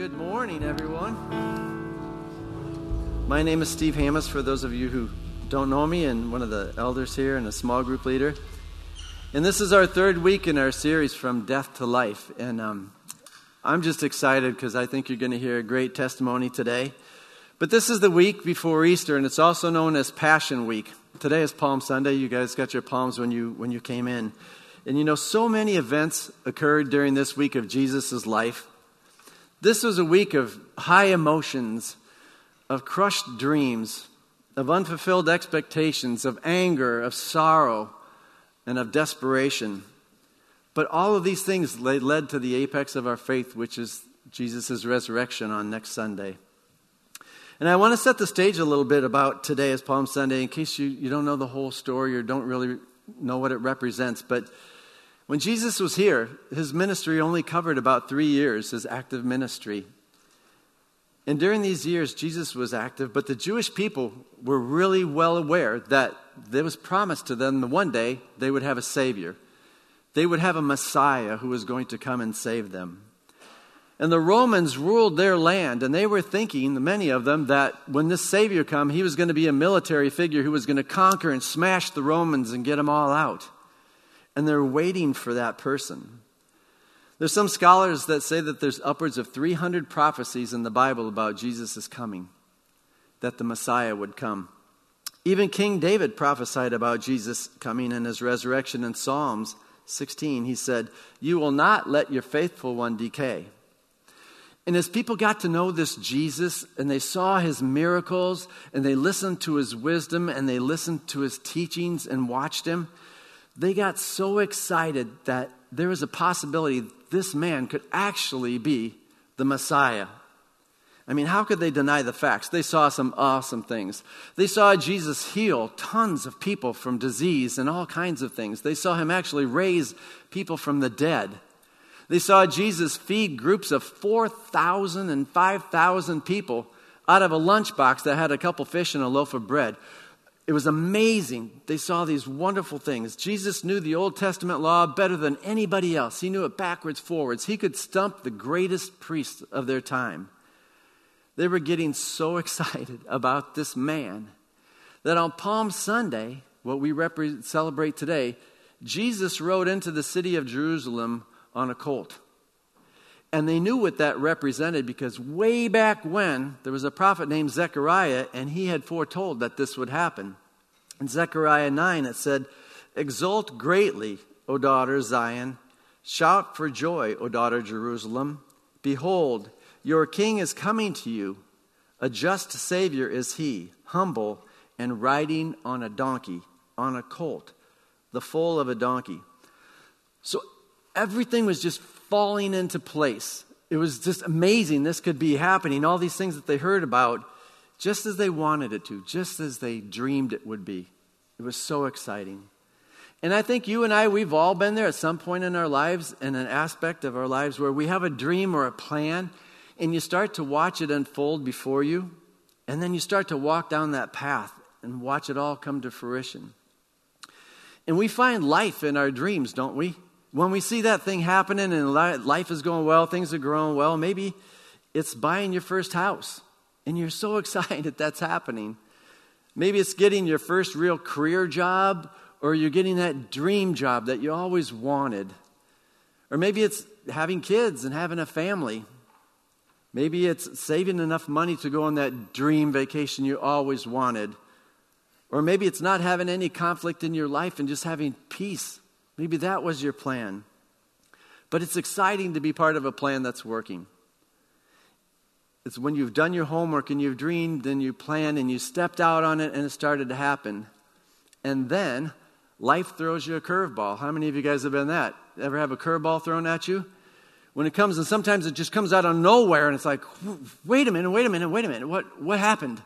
good morning, everyone. My name is Steve Hamas, for those of you who don't know me, and one of the elders here and a small group leader. And this is our third week in our series, From Death to Life. And um, I'm just excited because I think you're going to hear a great testimony today. But this is the week before Easter, and it's also known as Passion Week. Today is Palm Sunday. You guys got your palms when you, when you came in. And you know, so many events occurred during this week of Jesus' life. This was a week of high emotions, of crushed dreams, of unfulfilled expectations, of anger, of sorrow, and of desperation. But all of these things led to the apex of our faith, which is Jesus' resurrection on next Sunday. And I want to set the stage a little bit about today as Palm Sunday in case you, you don't know the whole story or don't really know what it represents. But when Jesus was here, his ministry only covered about three years, his active ministry. And during these years, Jesus was active, but the Jewish people were really well aware that there was promised to them that one day they would have a Savior. They would have a Messiah who was going to come and save them. And the Romans ruled their land, and they were thinking, many of them, that when this Savior come, he was going to be a military figure who was going to conquer and smash the Romans and get them all out and they're waiting for that person. There's some scholars that say that there's upwards of 300 prophecies in the Bible about Jesus' coming, that the Messiah would come. Even King David prophesied about Jesus coming and his resurrection in Psalms 16. He said, You will not let your faithful one decay. And as people got to know this Jesus and they saw his miracles and they listened to his wisdom and they listened to his teachings and watched him, they got so excited that there was a possibility this man could actually be the Messiah. I mean, how could they deny the facts? They saw some awesome things. They saw Jesus heal tons of people from disease and all kinds of things. They saw him actually raise people from the dead. They saw Jesus feed groups of 4,000 and 5,000 people out of a lunchbox that had a couple fish and a loaf of bread. It was amazing. They saw these wonderful things. Jesus knew the Old Testament law better than anybody else. He knew it backwards, forwards. He could stump the greatest priests of their time. They were getting so excited about this man that on Palm Sunday, what we celebrate today, Jesus rode into the city of Jerusalem on a colt. And they knew what that represented because way back when, there was a prophet named Zechariah, and he had foretold that this would happen. In Zechariah 9, it said, Exult greatly, O daughter Zion. Shout for joy, O daughter Jerusalem. Behold, your king is coming to you. A just Savior is he, humble and riding on a donkey, on a colt, the foal of a donkey. So everything was just falling into place. It was just amazing this could be happening. All these things that they heard about, just as they wanted it to, just as they dreamed it would be. It was so exciting. And I think you and I, we've all been there at some point in our lives, in an aspect of our lives where we have a dream or a plan, and you start to watch it unfold before you, and then you start to walk down that path and watch it all come to fruition. And we find life in our dreams, don't we? When we see that thing happening and life is going well, things are growing well, maybe it's buying your first house and you're so excited that that's happening. Maybe it's getting your first real career job or you're getting that dream job that you always wanted. Or maybe it's having kids and having a family. Maybe it's saving enough money to go on that dream vacation you always wanted. Or maybe it's not having any conflict in your life and just having peace Maybe that was your plan. But it's exciting to be part of a plan that's working. It's when you've done your homework and you've dreamed and you planned and you stepped out on it and it started to happen. And then life throws you a curveball. How many of you guys have been that? Ever have a curveball thrown at you? When it comes, and sometimes it just comes out of nowhere and it's like, wait a minute, wait a minute, wait a minute. What, what happened?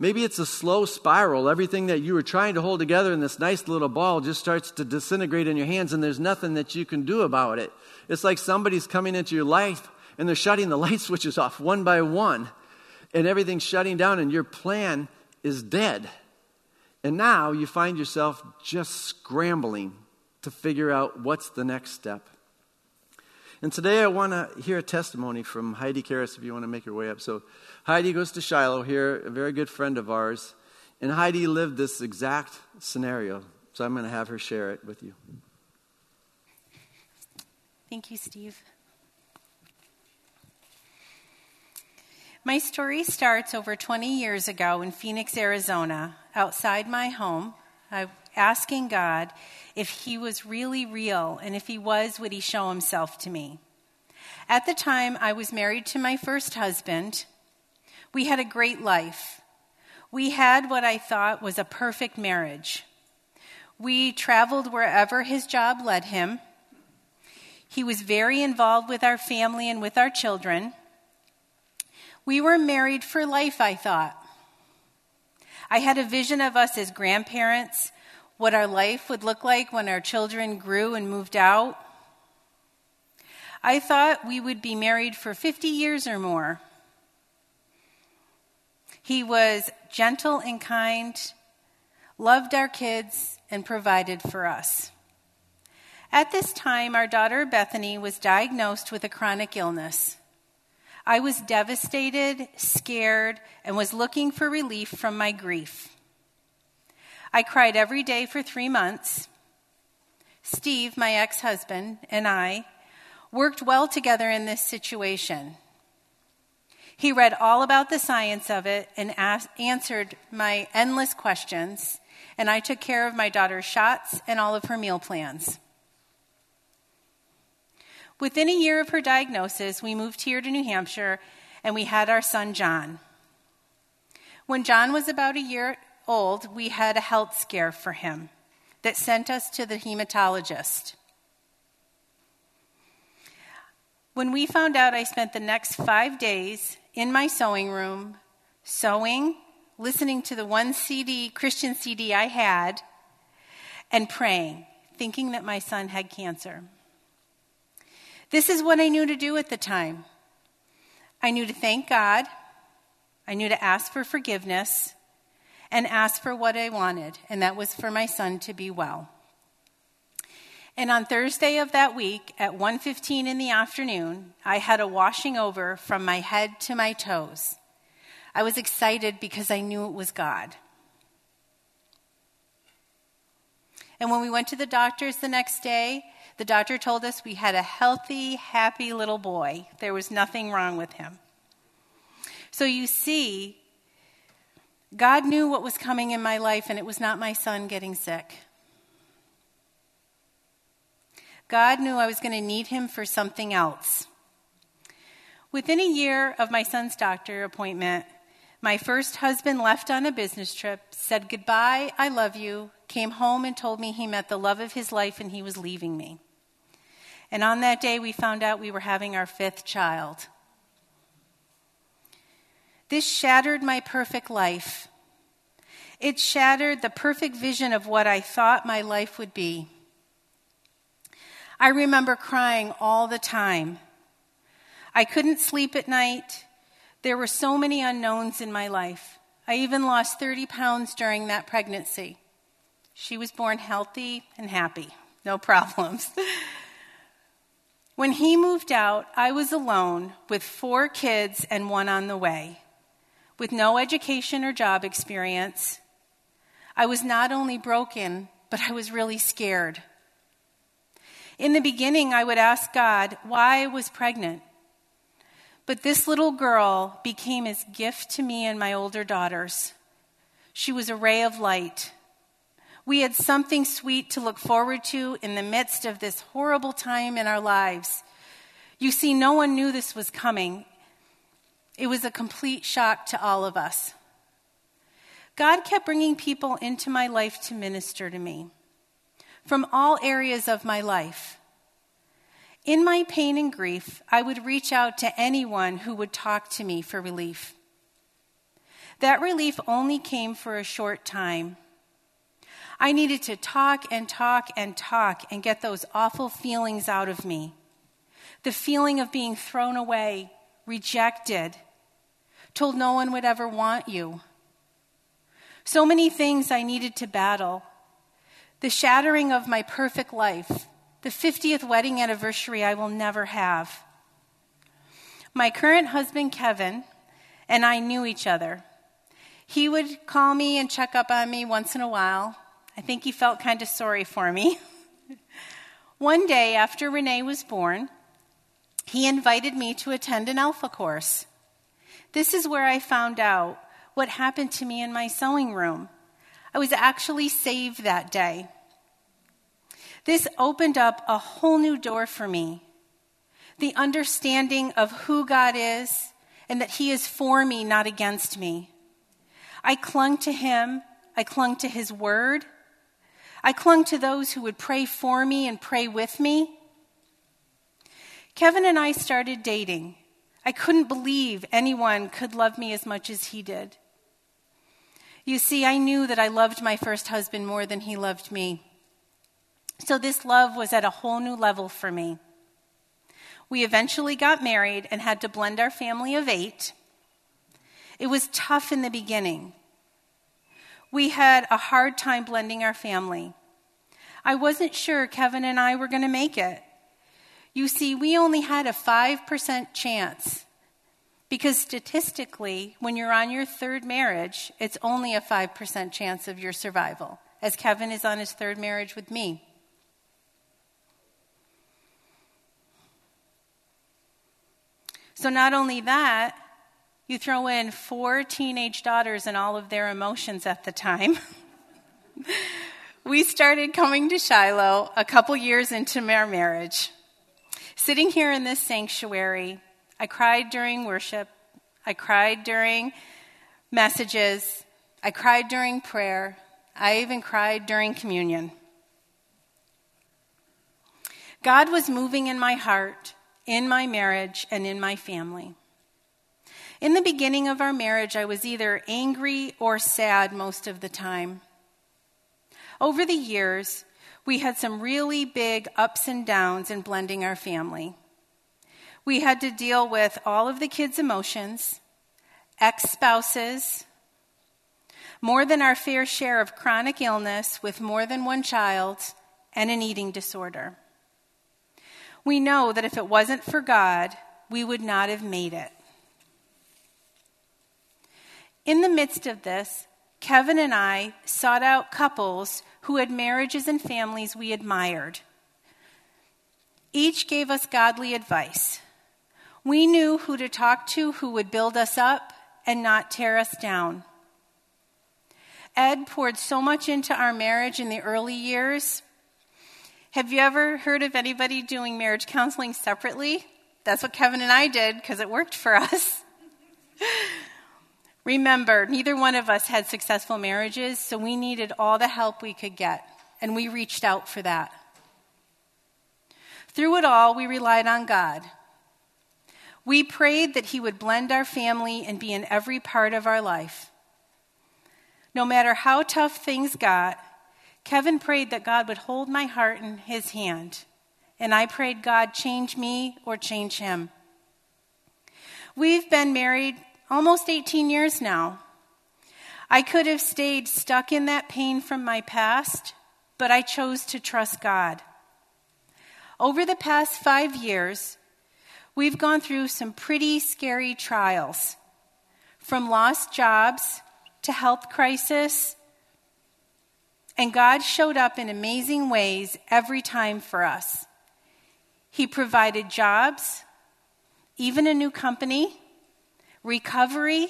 Maybe it's a slow spiral. Everything that you were trying to hold together in this nice little ball just starts to disintegrate in your hands, and there's nothing that you can do about it. It's like somebody's coming into your life and they're shutting the light switches off one by one, and everything's shutting down, and your plan is dead. And now you find yourself just scrambling to figure out what's the next step. And today I want to hear a testimony from Heidi Karras if you want to make your way up. So, Heidi goes to Shiloh here, a very good friend of ours. And Heidi lived this exact scenario. So, I'm going to have her share it with you. Thank you, Steve. My story starts over 20 years ago in Phoenix, Arizona, outside my home. I asking God if he was really real, and if he was, would he show himself to me? At the time, I was married to my first husband. We had a great life. We had what I thought was a perfect marriage. We traveled wherever his job led him. He was very involved with our family and with our children. We were married for life, I thought. I had a vision of us as grandparents what our life would look like when our children grew and moved out. I thought we would be married for 50 years or more. He was gentle and kind, loved our kids, and provided for us. At this time, our daughter Bethany was diagnosed with a chronic illness. I was devastated, scared, and was looking for relief from my grief. I cried every day for three months. Steve, my ex husband, and I worked well together in this situation. He read all about the science of it and asked, answered my endless questions, and I took care of my daughter's shots and all of her meal plans. Within a year of her diagnosis, we moved here to New Hampshire and we had our son John. When John was about a year old, we had a health scare for him that sent us to the hematologist. When we found out, I spent the next five days in my sewing room, sewing, listening to the one CD, Christian CD I had, and praying, thinking that my son had cancer. This is what I knew to do at the time. I knew to thank God, I knew to ask for forgiveness, and asked for what I wanted, and that was for my son to be well. And on Thursday of that week at 1:15 in the afternoon, I had a washing over from my head to my toes. I was excited because I knew it was God. And when we went to the doctors the next day, the doctor told us we had a healthy, happy little boy. There was nothing wrong with him. So you see, God knew what was coming in my life, and it was not my son getting sick. God knew I was going to need him for something else. Within a year of my son's doctor appointment, my first husband left on a business trip, said goodbye, I love you, came home and told me he met the love of his life and he was leaving me. And on that day, we found out we were having our fifth child. This shattered my perfect life. It shattered the perfect vision of what I thought my life would be. I remember crying all the time. I couldn't sleep at night. There were so many unknowns in my life. I even lost 30 pounds during that pregnancy. She was born healthy and happy, no problems. when he moved out, I was alone with four kids and one on the way with no education or job experience. I was not only broken, but I was really scared. In the beginning, I would ask God why I was pregnant. But this little girl became his gift to me and my older daughters. She was a ray of light. We had something sweet to look forward to in the midst of this horrible time in our lives. You see, no one knew this was coming, it was a complete shock to all of us. God kept bringing people into my life to minister to me from all areas of my life. In my pain and grief, I would reach out to anyone who would talk to me for relief. That relief only came for a short time. I needed to talk and talk and talk and get those awful feelings out of me. The feeling of being thrown away, rejected, told no one would ever want you. So many things I needed to battle. The shattering of my perfect life, the 50th wedding anniversary I will never have. My current husband, Kevin, and I knew each other. He would call me and check up on me once in a while. I think he felt kind of sorry for me. One day after Renee was born, he invited me to attend an Alpha course. This is where I found out what happened to me in my sewing room. I was actually saved that day. This opened up a whole new door for me the understanding of who God is and that He is for me, not against me. I clung to Him, I clung to His Word, I clung to those who would pray for me and pray with me. Kevin and I started dating. I couldn't believe anyone could love me as much as he did. You see, I knew that I loved my first husband more than he loved me. So this love was at a whole new level for me. We eventually got married and had to blend our family of eight. It was tough in the beginning. We had a hard time blending our family. I wasn't sure Kevin and I were going to make it. You see, we only had a 5% chance because statistically, when you're on your third marriage, it's only a 5% chance of your survival, as Kevin is on his third marriage with me. So, not only that, you throw in four teenage daughters and all of their emotions at the time. we started coming to Shiloh a couple years into our marriage. Sitting here in this sanctuary, I cried during worship, I cried during messages, I cried during prayer, I even cried during communion. God was moving in my heart in my marriage and in my family. In the beginning of our marriage, I was either angry or sad most of the time. Over the years, we had some really big ups and downs in blending our family. We had to deal with all of the kids' emotions, ex spouses, more than our fair share of chronic illness with more than one child, and an eating disorder we know that if it wasn't for God, we would not have made it. In the midst of this, Kevin and I sought out couples who had marriages and families we admired. Each gave us godly advice. We knew who to talk to who would build us up and not tear us down. Ed poured so much into our marriage in the early years have you ever heard of anybody doing marriage counseling separately? That's what Kevin and I did because it worked for us. Remember, neither one of us had successful marriages, so we needed all the help we could get, and we reached out for that. Through it all, we relied on God. We prayed that He would blend our family and be in every part of our life. No matter how tough things got, Kevin prayed that God would hold my heart in his hand, and I prayed God change me or change him. We've been married almost 18 years now. I could have stayed stuck in that pain from my past, but I chose to trust God. Over the past five years, we've gone through some pretty scary trials from lost jobs to health crisis and God showed up in amazing ways every time for us. He provided jobs, even a new company, recovery,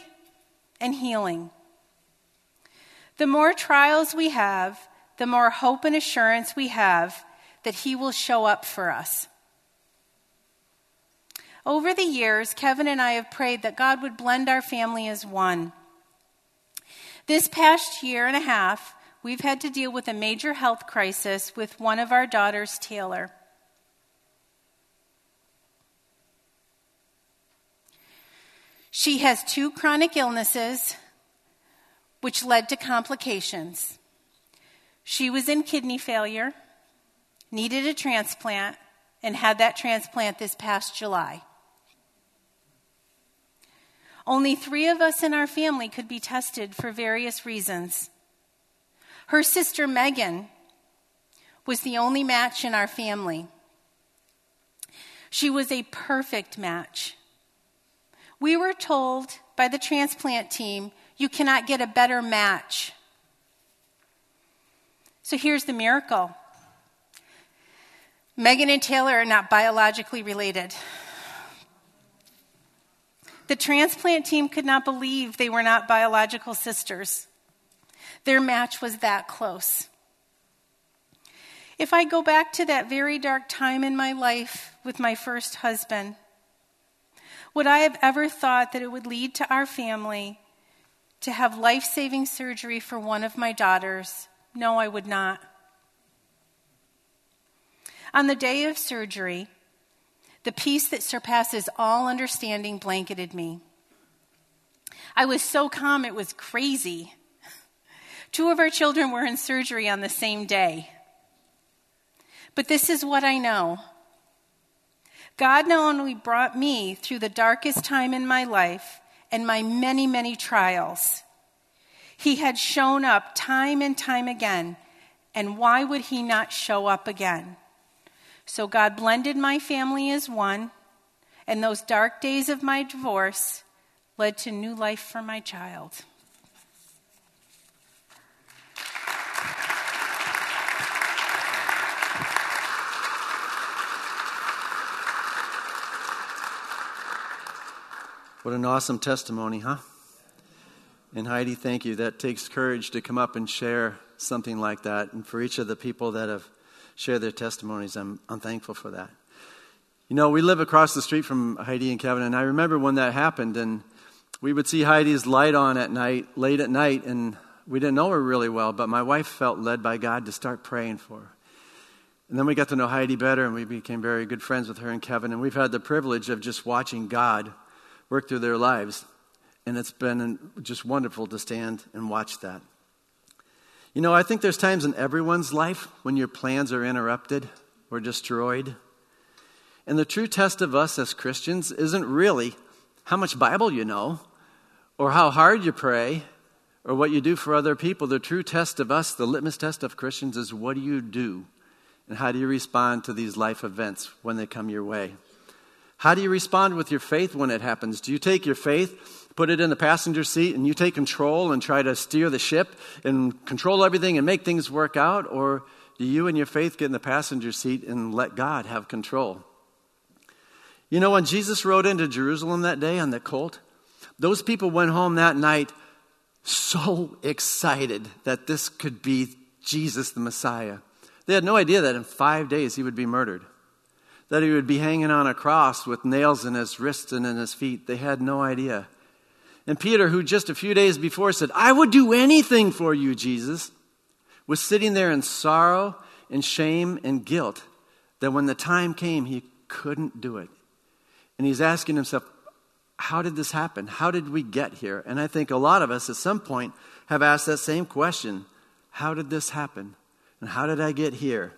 and healing. The more trials we have, the more hope and assurance we have that He will show up for us. Over the years, Kevin and I have prayed that God would blend our family as one. This past year and a half, we've had to deal with a major health crisis with one of our daughters, Taylor. She has two chronic illnesses, which led to complications. She was in kidney failure, needed a transplant, and had that transplant this past July. Only three of us in our family could be tested for various reasons. Her sister Megan was the only match in our family. She was a perfect match. We were told by the transplant team, you cannot get a better match. So here's the miracle Megan and Taylor are not biologically related. The transplant team could not believe they were not biological sisters. Their match was that close. If I go back to that very dark time in my life with my first husband, would I have ever thought that it would lead to our family to have life saving surgery for one of my daughters? No, I would not. On the day of surgery, the peace that surpasses all understanding blanketed me. I was so calm, it was crazy. Two of our children were in surgery on the same day. But this is what I know God not only brought me through the darkest time in my life and my many, many trials, He had shown up time and time again. And why would He not show up again? So God blended my family as one, and those dark days of my divorce led to new life for my child. What an awesome testimony, huh? And Heidi, thank you. That takes courage to come up and share something like that. And for each of the people that have shared their testimonies, I'm, I'm thankful for that. You know, we live across the street from Heidi and Kevin, and I remember when that happened, and we would see Heidi's light on at night, late at night, and we didn't know her really well, but my wife felt led by God to start praying for her. And then we got to know Heidi better, and we became very good friends with her and Kevin, and we've had the privilege of just watching God work through their lives. And it's been just wonderful to stand and watch that. You know, I think there's times in everyone's life when your plans are interrupted or destroyed. And the true test of us as Christians isn't really how much Bible you know or how hard you pray or what you do for other people. The true test of us, the litmus test of Christians, is what do you do and how do you respond to these life events when they come your way? How do you respond with your faith when it happens? Do you take your faith, put it in the passenger seat, and you take control and try to steer the ship and control everything and make things work out? Or do you and your faith get in the passenger seat and let God have control? You know, when Jesus rode into Jerusalem that day on the colt, those people went home that night so excited that this could be Jesus the Messiah. They had no idea that in five days he would be murdered that he would be hanging on a cross with nails in his wrists and in his feet. They had no idea. And Peter, who just a few days before said, I would do anything for you, Jesus, was sitting there in sorrow and shame and guilt that when the time came, he couldn't do it. And he's asking himself, How did this happen? How did we get here? And I think a lot of us at some point have asked that same question How did this happen? And how did I get here?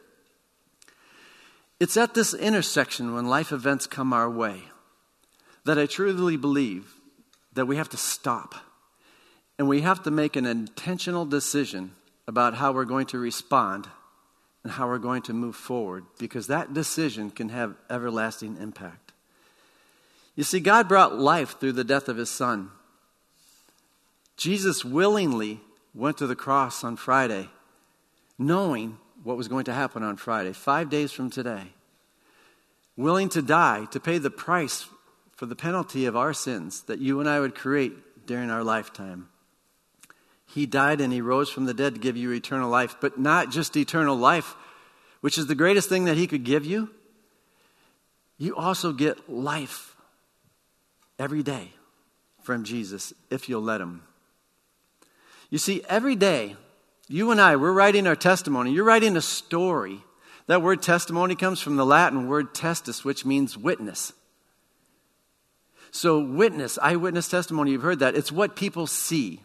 It's at this intersection when life events come our way that I truly believe that we have to stop and we have to make an intentional decision about how we're going to respond and how we're going to move forward because that decision can have everlasting impact. You see, God brought life through the death of his son. Jesus willingly went to the cross on Friday, knowing what was going to happen on Friday, five days from today. Willing to die, to pay the price for the penalty of our sins that you and I would create during our lifetime. He died and he rose from the dead to give you eternal life, but not just eternal life, which is the greatest thing that he could give you. You also get life every day from Jesus if you'll let him. You see, every day you and I, we're writing our testimony. You're writing a story. That word testimony comes from the Latin word testis, which means witness. So, witness, eyewitness testimony, you've heard that. It's what people see.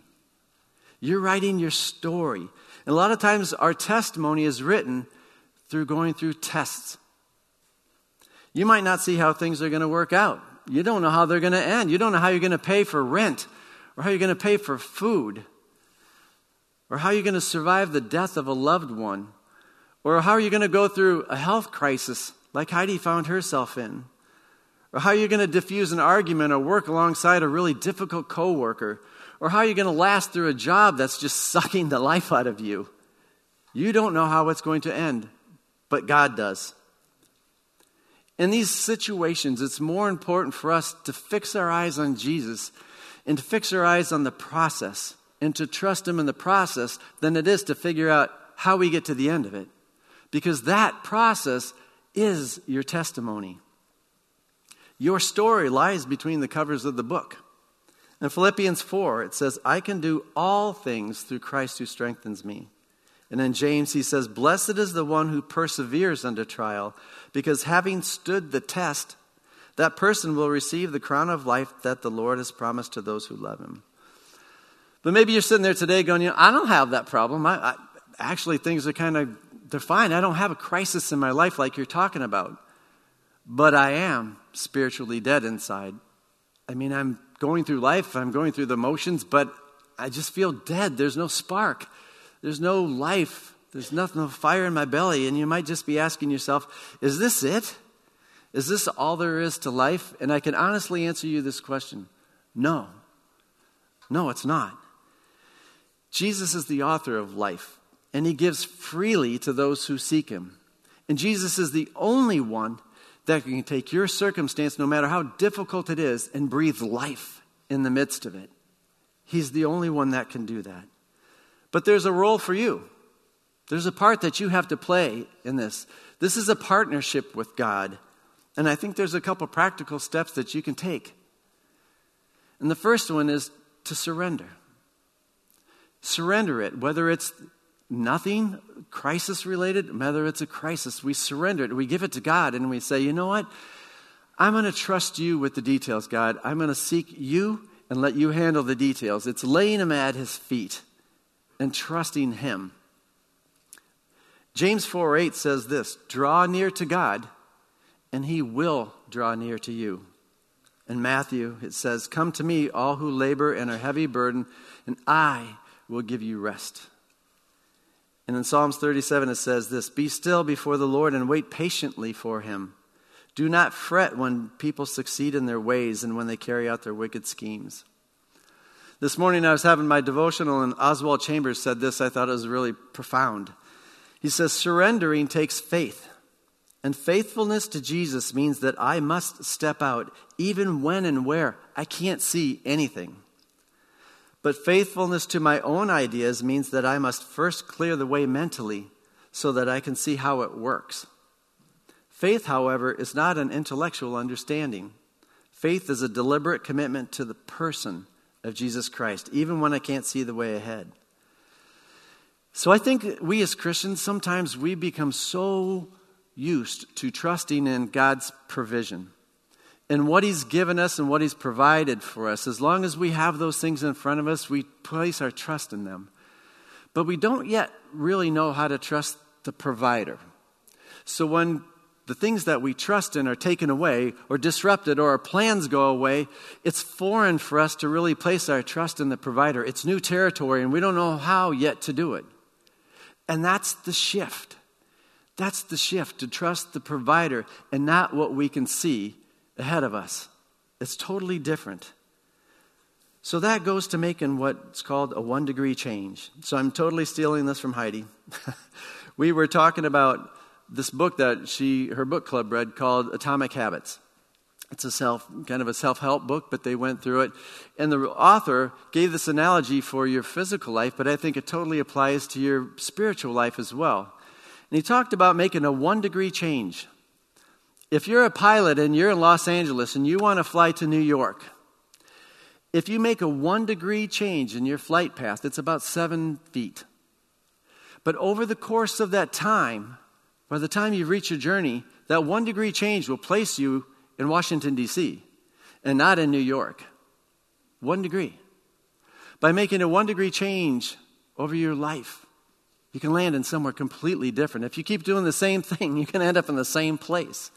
You're writing your story. And a lot of times, our testimony is written through going through tests. You might not see how things are going to work out. You don't know how they're going to end. You don't know how you're going to pay for rent or how you're going to pay for food or how are you're going to survive the death of a loved one, Or how are you going to go through a health crisis like Heidi found herself in? Or how are you going to diffuse an argument or work alongside a really difficult coworker? Or how are you going to last through a job that's just sucking the life out of you? You don't know how it's going to end, but God does. In these situations, it's more important for us to fix our eyes on Jesus and to fix our eyes on the process and to trust Him in the process than it is to figure out how we get to the end of it. Because that process is your testimony. Your story lies between the covers of the book. In Philippians 4, it says, I can do all things through Christ who strengthens me. And in James, he says, Blessed is the one who perseveres under trial, because having stood the test, that person will receive the crown of life that the Lord has promised to those who love him. But maybe you're sitting there today going, you know, I don't have that problem. I, I, actually, things are kind of, they're fine. I don't have a crisis in my life like you're talking about. But I am spiritually dead inside. I mean, I'm going through life, I'm going through the motions, but I just feel dead. There's no spark, there's no life, there's nothing, no fire in my belly. And you might just be asking yourself, is this it? Is this all there is to life? And I can honestly answer you this question no. No, it's not. Jesus is the author of life, and he gives freely to those who seek him. And Jesus is the only one that can take your circumstance, no matter how difficult it is, and breathe life in the midst of it. He's the only one that can do that. But there's a role for you. There's a part that you have to play in this. This is a partnership with God. And I think there's a couple practical steps that you can take. And the first one is to surrender. Surrender it, whether it's nothing crisis related, whether it's a crisis, we surrender it. We give it to God and we say, you know what? I'm going to trust you with the details, God. I'm going to seek you and let you handle the details. It's laying them at his feet and trusting him. James 4 8 says this Draw near to God, and he will draw near to you. In Matthew, it says, Come to me, all who labor and are heavy burdened, and I will give you rest. And in Psalms 37, it says this Be still before the Lord and wait patiently for him. Do not fret when people succeed in their ways and when they carry out their wicked schemes. This morning I was having my devotional, and Oswald Chambers said this. I thought it was really profound. He says, Surrendering takes faith. And faithfulness to Jesus means that I must step out even when and where I can't see anything. But faithfulness to my own ideas means that I must first clear the way mentally so that I can see how it works. Faith, however, is not an intellectual understanding. Faith is a deliberate commitment to the person of Jesus Christ, even when I can't see the way ahead. So I think we as Christians, sometimes we become so used to trusting in God's provision and what He's given us and what He's provided for us. As long as we have those things in front of us, we place our trust in them. But we don't yet really know how to trust the provider. So when the things that we trust in are taken away or disrupted or our plans go away, it's foreign for us to really place our trust in the provider. It's new territory and we don't know how yet to do it. And that's the shift. That's the shift to trust the provider and not what we can see ahead of us. It's totally different. So that goes to making what's called a one degree change. So I'm totally stealing this from Heidi. we were talking about this book that she her book club read called Atomic Habits. It's a self kind of a self-help book, but they went through it. And the author gave this analogy for your physical life, but I think it totally applies to your spiritual life as well. And he talked about making a one degree change. If you're a pilot and you're in Los Angeles and you want to fly to New York, if you make a one degree change in your flight path, it's about seven feet. But over the course of that time, by the time you reach your journey, that one degree change will place you in Washington, D.C., and not in New York. One degree. By making a one degree change over your life, you can land in somewhere completely different. If you keep doing the same thing, you can end up in the same place.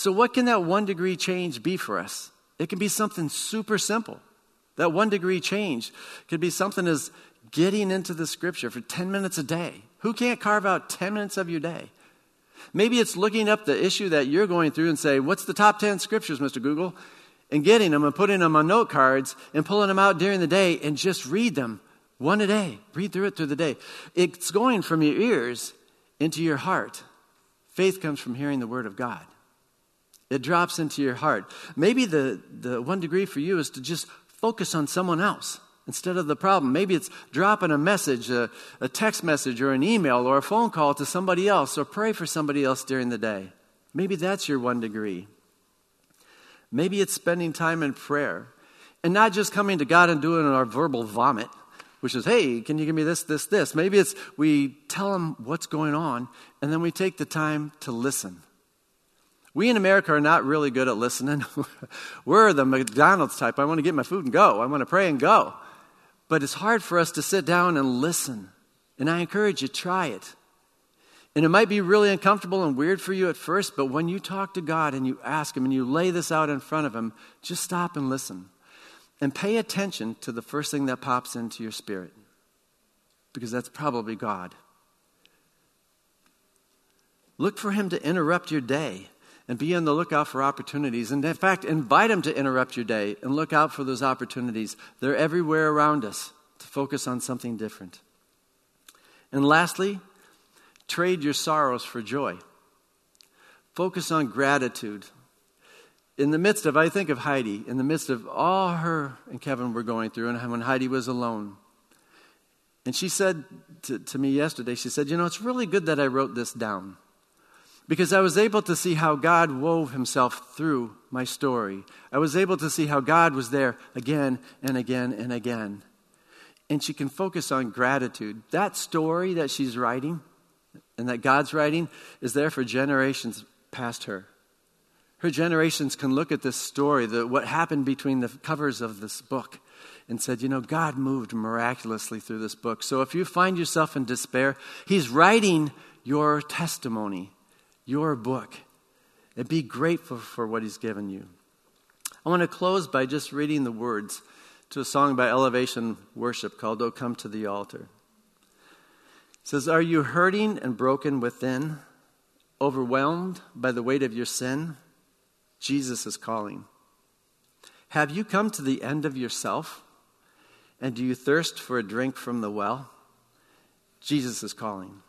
So, what can that one degree change be for us? It can be something super simple. That one degree change could be something as getting into the scripture for 10 minutes a day. Who can't carve out 10 minutes of your day? Maybe it's looking up the issue that you're going through and say, What's the top 10 scriptures, Mr. Google? And getting them and putting them on note cards and pulling them out during the day and just read them one a day. Read through it through the day. It's going from your ears into your heart. Faith comes from hearing the word of God. It drops into your heart. Maybe the, the one degree for you is to just focus on someone else instead of the problem. Maybe it's dropping a message, a, a, text message, or an email, or a phone call to somebody else, or pray for somebody else during the day. Maybe that's your one degree. Maybe it's spending time in prayer and not just coming to God and doing our verbal vomit, which is, hey, can you give me this, this, this? Maybe it's we tell Him what's going on and then we take the time to listen. We in America are not really good at listening. We're the McDonald's type. I want to get my food and go. I want to pray and go. But it's hard for us to sit down and listen. And I encourage you, try it. And it might be really uncomfortable and weird for you at first, but when you talk to God and you ask Him and you lay this out in front of Him, just stop and listen. And pay attention to the first thing that pops into your spirit, because that's probably God. Look for Him to interrupt your day and be on the lookout for opportunities. And in fact, invite them to interrupt your day and look out for those opportunities. They're everywhere around us to focus on something different. And lastly, trade your sorrows for joy. Focus on gratitude. In the midst of, I think of Heidi, in the midst of all her and Kevin were going through, and when Heidi was alone. And she said to, to me yesterday, she said, You know, it's really good that I wrote this down because I was able to see how God wove himself through my story. I was able to see how God was there again and again and again. And she can focus on gratitude. That story that she's writing and that God's writing is there for generations past her. Her generations can look at this story, the, what happened between the covers of this book, and said, you know, God moved miraculously through this book. So if you find yourself in despair, He's writing your testimony your book and be grateful for what He's given you. I want to close by just reading the words to a song by Elevation Worship called Oh Come to the Altar. It says, Are you hurting and broken within, overwhelmed by the weight of your sin? Jesus is calling. Have you come to the end of yourself? And do you thirst for a drink from the well? Jesus is calling.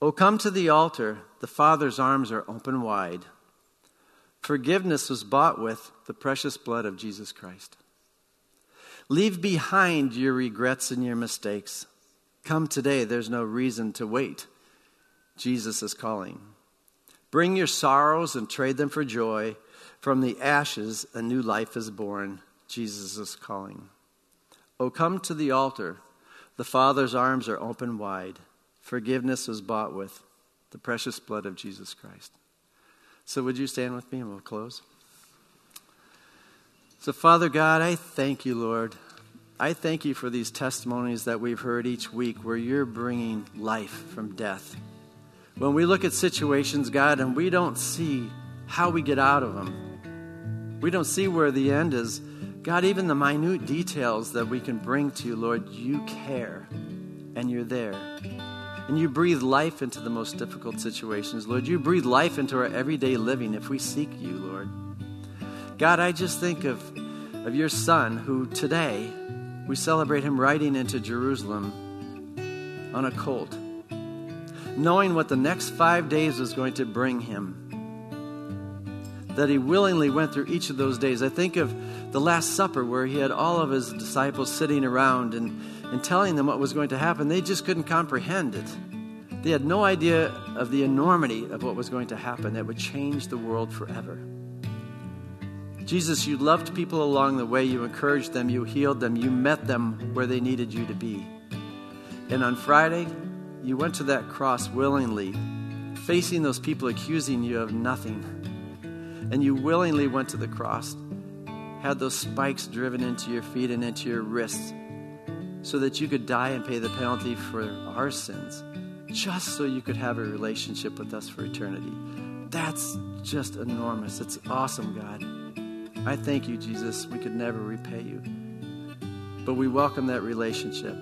Oh, come to the altar. The Father's arms are open wide. Forgiveness was bought with the precious blood of Jesus Christ. Leave behind your regrets and your mistakes. Come today, there's no reason to wait. Jesus is calling. Bring your sorrows and trade them for joy. From the ashes, a new life is born. Jesus is calling. Oh, come to the altar. The Father's arms are open wide. Forgiveness was bought with the precious blood of Jesus Christ. So, would you stand with me and we'll close? So, Father God, I thank you, Lord. I thank you for these testimonies that we've heard each week where you're bringing life from death. When we look at situations, God, and we don't see how we get out of them, we don't see where the end is. God, even the minute details that we can bring to you, Lord, you care and you're there. And you breathe life into the most difficult situations, Lord. You breathe life into our everyday living if we seek you, Lord. God, I just think of, of your son who today we celebrate him riding into Jerusalem on a colt, knowing what the next five days was going to bring him. That he willingly went through each of those days. I think of the Last Supper where he had all of his disciples sitting around and and telling them what was going to happen, they just couldn't comprehend it. They had no idea of the enormity of what was going to happen that would change the world forever. Jesus, you loved people along the way. You encouraged them. You healed them. You met them where they needed you to be. And on Friday, you went to that cross willingly, facing those people accusing you of nothing. And you willingly went to the cross, had those spikes driven into your feet and into your wrists so that you could die and pay the penalty for our sins, just so you could have a relationship with us for eternity. That's just enormous. It's awesome, God. I thank you, Jesus. We could never repay you. But we welcome that relationship.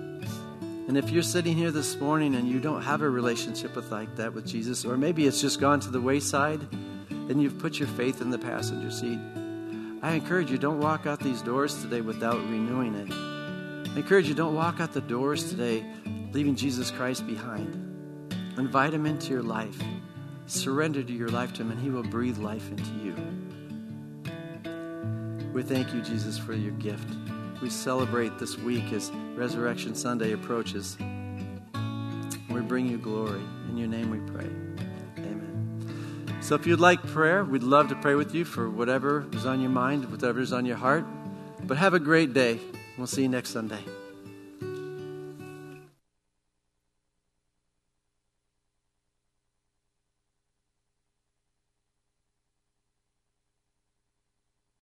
And if you're sitting here this morning and you don't have a relationship with like that with Jesus, or maybe it's just gone to the wayside and you've put your faith in the passenger seat, I encourage you don't walk out these doors today without renewing it. I encourage you don't walk out the doors today leaving Jesus Christ behind. Invite him into your life. Surrender to your life to him, and he will breathe life into you. We thank you, Jesus, for your gift. We celebrate this week as Resurrection Sunday approaches. We bring you glory. In your name we pray. Amen. So if you'd like prayer, we'd love to pray with you for whatever is on your mind, whatever is on your heart. But have a great day. We'll see you next Sunday.